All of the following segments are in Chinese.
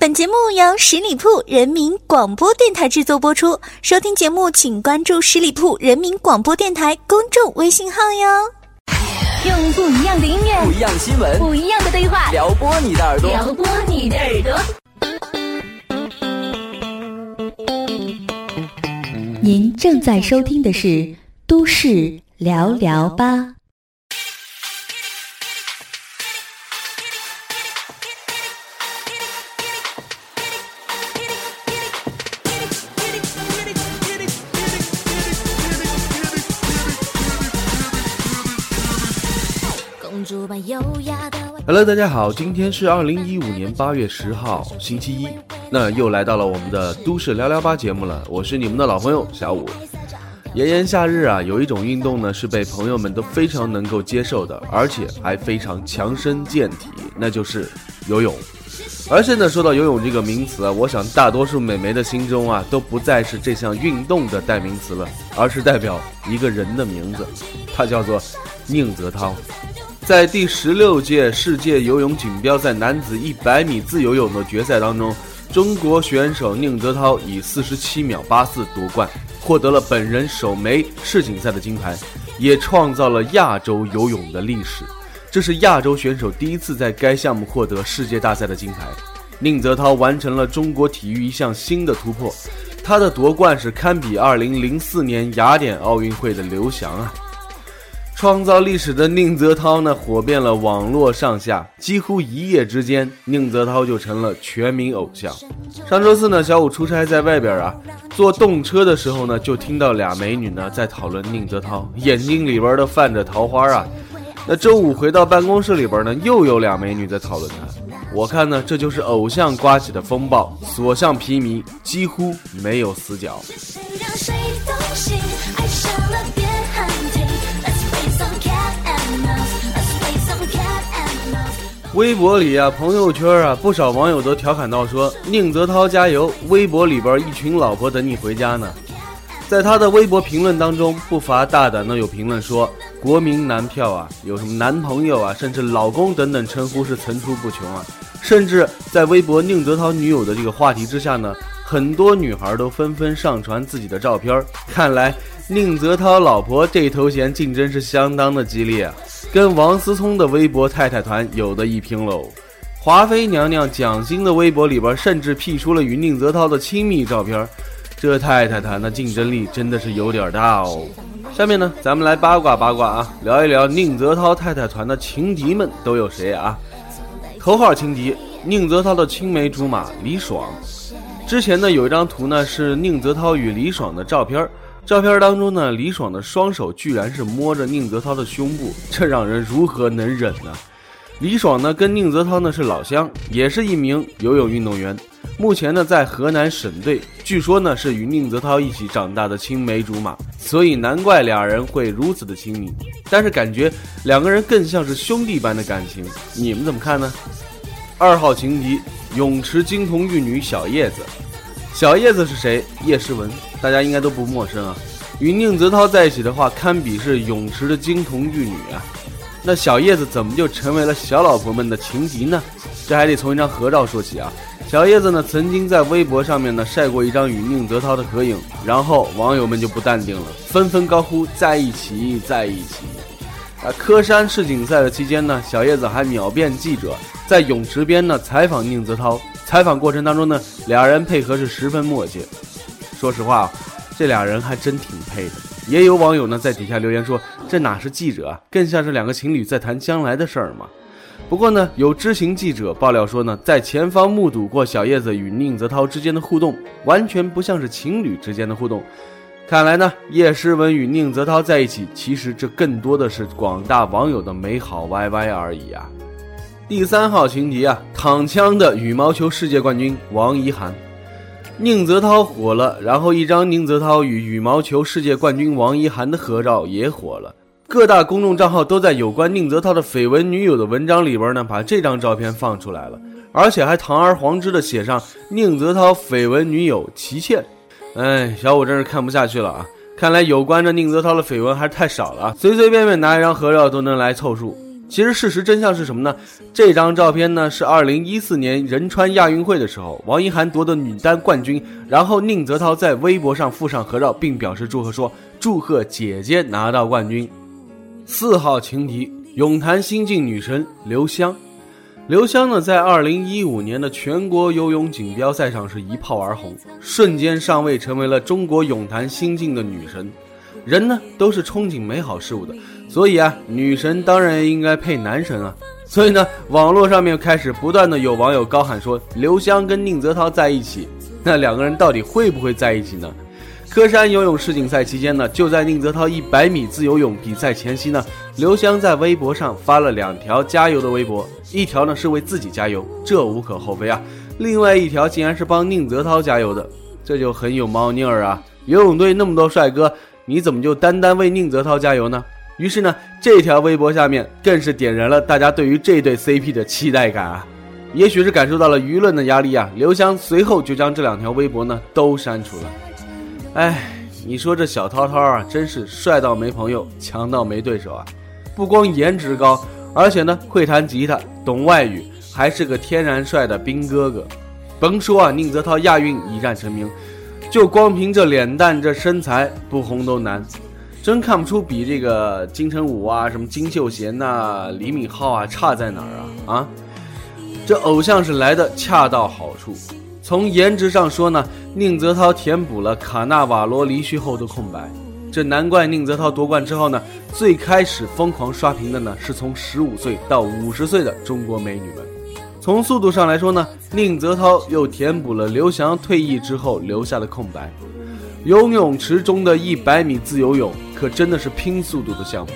本节目由十里铺人民广播电台制作播出。收听节目，请关注十里铺人民广播电台公众微信号哟。用不一样的音乐，不一样的新闻，不一样的对话，撩拨你的耳朵，撩拨你的耳朵。您正在收听的是《都市聊聊吧》。Hello，大家好，今天是二零一五年八月十号，星期一，那又来到了我们的都市聊聊吧节目了。我是你们的老朋友小五。炎炎夏日啊，有一种运动呢是被朋友们都非常能够接受的，而且还非常强身健体，那就是游泳。而现在说到游泳这个名词啊，我想大多数美眉的心中啊，都不再是这项运动的代名词了，而是代表一个人的名字，他叫做宁泽涛。在第十六届世界游泳锦标赛男子一百米自由泳的决赛当中，中国选手宁泽涛以四十七秒八四夺冠，获得了本人首枚世锦赛的金牌，也创造了亚洲游泳的历史。这是亚洲选手第一次在该项目获得世界大赛的金牌。宁泽涛完成了中国体育一项新的突破，他的夺冠是堪比二零零四年雅典奥运会的刘翔啊！创造历史的宁泽涛呢，火遍了网络上下，几乎一夜之间，宁泽涛就成了全民偶像。上周四呢，小五出差在外边啊，坐动车的时候呢，就听到俩美女呢在讨论宁泽涛，眼睛里边都泛着桃花啊。那周五回到办公室里边呢，又有俩美女在讨论他。我看呢，这就是偶像刮起的风暴，所向披靡，几乎没有死角。微博里啊，朋友圈啊，不少网友都调侃到说：“宁泽涛加油！”微博里边一群老婆等你回家呢。在他的微博评论当中，不乏大胆的有评论说：“国民男票啊，有什么男朋友啊，甚至老公等等称呼是层出不穷啊。”甚至在微博宁泽涛女友的这个话题之下呢，很多女孩都纷纷上传自己的照片。看来宁泽涛老婆这头衔竞争是相当的激烈啊。跟王思聪的微博太太团有的一拼喽！华妃娘娘蒋欣的微博里边甚至辟出了与宁泽涛的亲密照片，这太太团的竞争力真的是有点大哦。下面呢，咱们来八卦八卦啊，聊一聊宁泽涛太太团的情敌们都有谁啊？头号情敌，宁泽涛的青梅竹马李爽。之前呢，有一张图呢是宁泽涛与李爽的照片。照片当中呢，李爽的双手居然是摸着宁泽涛的胸部，这让人如何能忍呢？李爽呢跟宁泽涛呢是老乡，也是一名游泳运动员，目前呢在河南省队，据说呢是与宁泽涛一起长大的青梅竹马，所以难怪俩人会如此的亲密。但是感觉两个人更像是兄弟般的感情，你们怎么看呢？二号情敌，泳池金童玉女小叶子。小叶子是谁？叶诗文，大家应该都不陌生啊。与宁泽涛在一起的话，堪比是泳池的金童玉女啊。那小叶子怎么就成为了小老婆们的情敌呢？这还得从一张合照说起啊。小叶子呢，曾经在微博上面呢晒过一张与宁泽涛的合影，然后网友们就不淡定了，纷纷高呼在一起，在一起。啊，科山世锦赛的期间呢，小叶子还秒变记者，在泳池边呢采访宁泽涛。采访过程当中呢，俩人配合是十分默契。说实话，这俩人还真挺配的。也有网友呢在底下留言说：“这哪是记者啊，更像是两个情侣在谈将来的事儿嘛。”不过呢，有知情记者爆料说呢，在前方目睹过小叶子与宁泽涛之间的互动，完全不像是情侣之间的互动。看来呢，叶诗文与宁泽涛在一起，其实这更多的是广大网友的美好 YY 而已啊。第三号情敌啊，躺枪的羽毛球世界冠军王怡涵，宁泽涛火了，然后一张宁泽涛与羽毛球世界冠军王怡涵的合照也火了，各大公众账号都在有关宁泽涛的绯闻女友的文章里边呢，把这张照片放出来了，而且还堂而皇之的写上宁泽涛绯闻女友齐倩。哎，小五真是看不下去了啊！看来有关着宁泽涛的绯闻还是太少了，随随便便拿一张合照都能来凑数。其实事实真相是什么呢？这张照片呢是二零一四年仁川亚运会的时候，王一涵夺得女单冠军，然后宁泽涛在微博上附上合照，并表示祝贺说：“祝贺姐姐拿到冠军。”四号情敌，泳坛新晋女神刘湘。刘湘呢，在二零一五年的全国游泳锦标赛上是一炮而红，瞬间上位，成为了中国泳坛新晋的女神。人呢，都是憧憬美好事物的。所以啊，女神当然应该配男神啊。所以呢，网络上面开始不断的有网友高喊说，刘湘跟宁泽涛在一起，那两个人到底会不会在一起呢？科山游泳世锦赛期间呢，就在宁泽涛一百米自由泳比赛前夕呢，刘湘在微博上发了两条加油的微博，一条呢是为自己加油，这无可厚非啊。另外一条竟然是帮宁泽涛加油的，这就很有猫腻儿啊。游泳队那么多帅哥，你怎么就单单为宁泽涛加油呢？于是呢，这条微博下面更是点燃了大家对于这对 CP 的期待感啊！也许是感受到了舆论的压力啊，刘湘随后就将这两条微博呢都删除了。哎，你说这小涛涛啊，真是帅到没朋友，强到没对手啊！不光颜值高，而且呢会弹吉他，懂外语，还是个天然帅的兵哥哥。甭说啊，宁泽涛亚运一战成名，就光凭这脸蛋这身材，不红都难。真看不出比这个金城武啊、什么金秀贤呐、李敏镐啊差在哪儿啊啊！这偶像是来的恰到好处。从颜值上说呢，宁泽涛填补了卡纳瓦罗离去后的空白。这难怪宁泽涛夺冠之后呢，最开始疯狂刷屏的呢是从十五岁到五十岁的中国美女们。从速度上来说呢，宁泽涛又填补了刘翔退役之后留下的空白。游泳池中的一百米自由泳。可真的是拼速度的项目。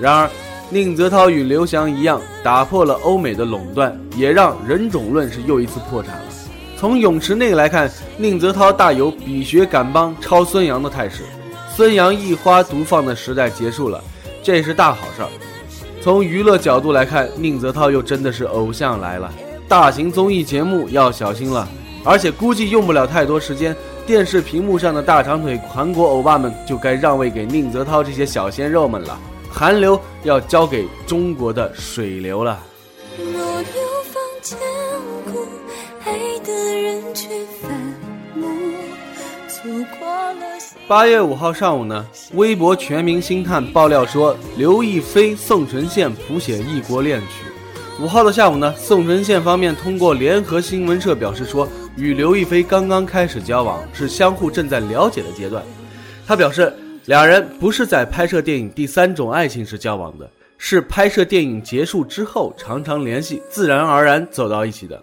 然而，宁泽涛与刘翔一样，打破了欧美的垄断，也让人种论是又一次破产了。从泳池内来看，宁泽涛大有比学赶帮超孙杨的态势。孙杨一花独放的时代结束了，这是大好事儿。从娱乐角度来看，宁泽涛又真的是偶像来了。大型综艺节目要小心了，而且估计用不了太多时间。电视屏幕上的大长腿韩国欧巴们就该让位给宁泽涛这些小鲜肉们了，韩流要交给中国的水流了。八月五号上午呢，微博全民星探爆料说，刘亦菲、宋承宪谱写异国恋曲。五号的下午呢，宋承宪方面通过联合新闻社表示说。与刘亦菲刚刚开始交往，是相互正在了解的阶段。他表示，两人不是在拍摄电影《第三种爱情》时交往的，是拍摄电影结束之后常常联系，自然而然走到一起的。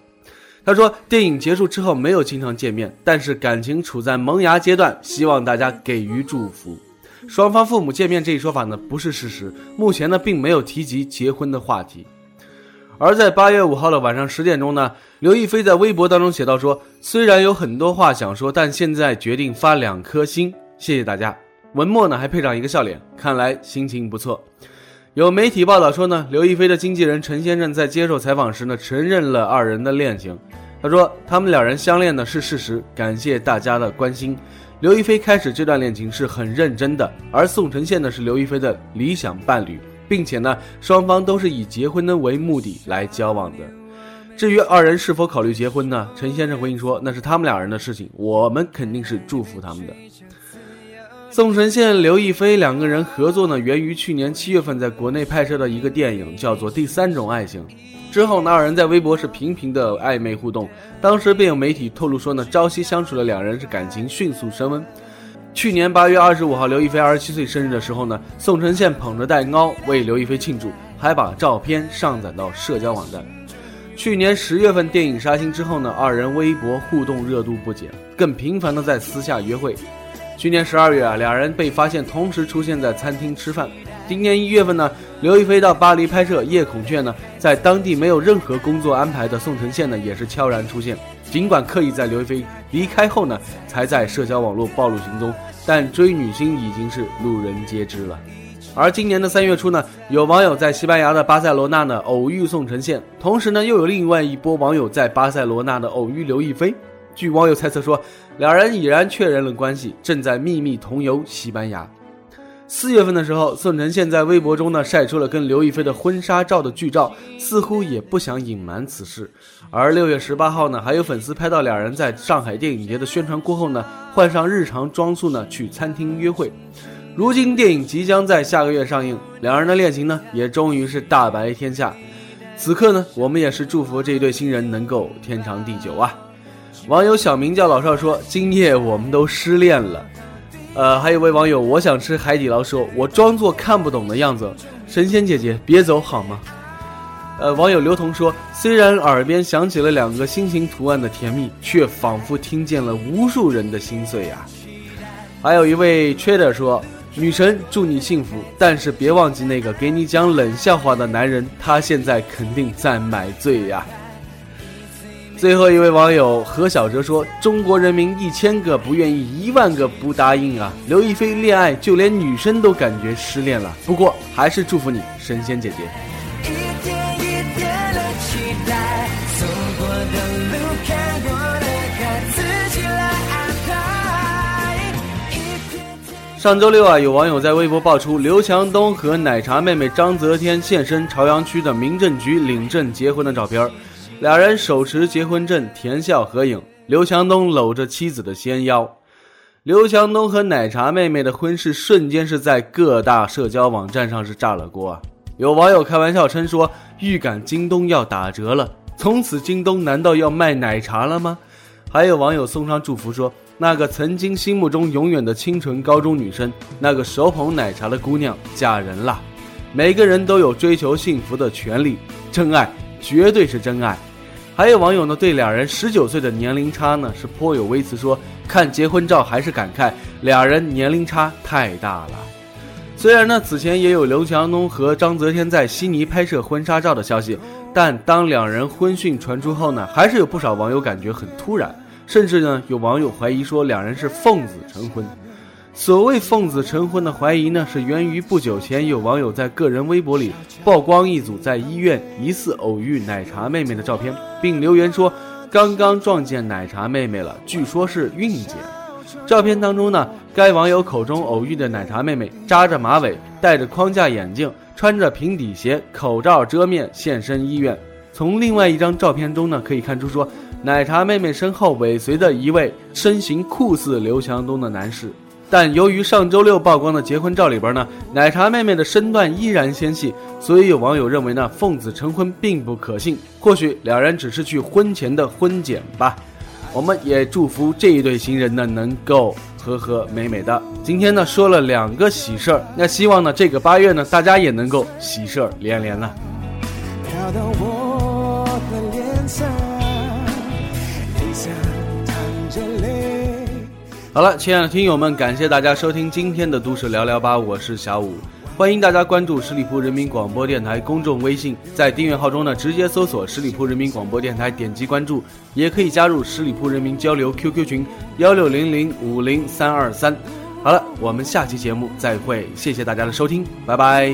他说，电影结束之后没有经常见面，但是感情处在萌芽阶段，希望大家给予祝福。双方父母见面这一说法呢，不是事实。目前呢，并没有提及结婚的话题。而在八月五号的晚上十点钟呢，刘亦菲在微博当中写道：“说虽然有很多话想说，但现在决定发两颗心，谢谢大家。”文末呢还配上一个笑脸，看来心情不错。有媒体报道说呢，刘亦菲的经纪人陈先生在接受采访时呢，承认了二人的恋情。他说他们两人相恋呢是事实，感谢大家的关心。刘亦菲开始这段恋情是很认真的，而宋承宪呢是刘亦菲的理想伴侣。并且呢，双方都是以结婚呢为目的来交往的。至于二人是否考虑结婚呢？陈先生回应说：“那是他们两人的事情，我们肯定是祝福他们的。”宋承宪、刘亦菲两个人合作呢，源于去年七月份在国内拍摄的一个电影，叫做《第三种爱情》。之后呢，二人在微博是频频的暧昧互动，当时便有媒体透露说呢，朝夕相处的两人是感情迅速升温。去年八月二十五号，刘亦菲二十七岁生日的时候呢，宋承宪捧着蛋糕为刘亦菲庆祝，还把照片上载到社交网站。去年十月份电影杀青之后呢，二人微博互动热度不减，更频繁的在私下约会。去年十二月啊，两人被发现同时出现在餐厅吃饭。今年一月份呢，刘亦菲到巴黎拍摄《夜孔雀》呢，在当地没有任何工作安排的宋承宪呢，也是悄然出现。尽管刻意在刘亦菲离开后呢，才在社交网络暴露行踪，但追女星已经是路人皆知了。而今年的三月初呢，有网友在西班牙的巴塞罗那呢偶遇宋承宪，同时呢又有另外一波网友在巴塞罗那的偶遇刘亦菲。据网友猜测说，两人已然确认了关系，正在秘密同游西班牙。四月份的时候，宋承宪在微博中呢晒出了跟刘亦菲的婚纱照的剧照，似乎也不想隐瞒此事。而六月十八号呢，还有粉丝拍到两人在上海电影节的宣传过后呢，换上日常装束呢去餐厅约会。如今电影即将在下个月上映，两人的恋情呢也终于是大白天下。此刻呢，我们也是祝福这一对新人能够天长地久啊。网友小名叫老少说：“今夜我们都失恋了。”呃，还有位网友，我想吃海底捞，说我装作看不懂的样子。神仙姐姐，别走好吗？呃，网友刘彤说，虽然耳边响起了两个心形图案的甜蜜，却仿佛听见了无数人的心碎呀。还有一位 trader 说，女神祝你幸福，但是别忘记那个给你讲冷笑话的男人，他现在肯定在买醉呀。最后一位网友何小哲说：“中国人民一千个不愿意，一万个不答应啊！刘亦菲恋爱，就连女生都感觉失恋了。不过还是祝福你，神仙姐姐。”上周六啊，有网友在微博爆出刘强东和奶茶妹妹张泽天现身朝阳区的民政局领证结婚的照片儿。俩人手持结婚证，甜笑合影。刘强东搂着妻子的纤腰。刘强东和奶茶妹妹的婚事瞬间是在各大社交网站上是炸了锅啊！有网友开玩笑称说，预感京东要打折了，从此京东难道要卖奶茶了吗？还有网友送上祝福说，那个曾经心目中永远的清纯高中女生，那个手捧奶茶的姑娘嫁人了。每个人都有追求幸福的权利，真爱绝对是真爱。还有网友呢，对两人十九岁的年龄差呢是颇有微词，说看结婚照还是感慨俩人年龄差太大了。虽然呢此前也有刘强东和张泽天在悉尼拍摄婚纱照的消息，但当两人婚讯传出后呢，还是有不少网友感觉很突然，甚至呢有网友怀疑说两人是奉子成婚。所谓奉子成婚的怀疑呢，是源于不久前有网友在个人微博里曝光一组在医院疑似偶遇奶茶妹妹的照片，并留言说刚刚撞见奶茶妹妹了，据说是孕检。照片当中呢，该网友口中偶遇的奶茶妹妹扎着马尾，戴着框架眼镜，穿着平底鞋，口罩遮面现身医院。从另外一张照片中呢，可以看出说奶茶妹妹身后尾随的一位身形酷似刘强东的男士。但由于上周六曝光的结婚照里边呢，奶茶妹妹的身段依然纤细，所以有网友认为呢，奉子成婚并不可信。或许两人只是去婚前的婚检吧。我们也祝福这一对新人呢，能够和和美美的。今天呢，说了两个喜事儿，那希望呢，这个八月呢，大家也能够喜事儿连连了。好了，亲爱的听友们，感谢大家收听今天的都市聊聊吧，我是小五，欢迎大家关注十里铺人民广播电台公众微信，在订阅号中呢直接搜索十里铺人民广播电台，点击关注，也可以加入十里铺人民交流 QQ 群幺六零零五零三二三。好了，我们下期节目再会，谢谢大家的收听，拜拜。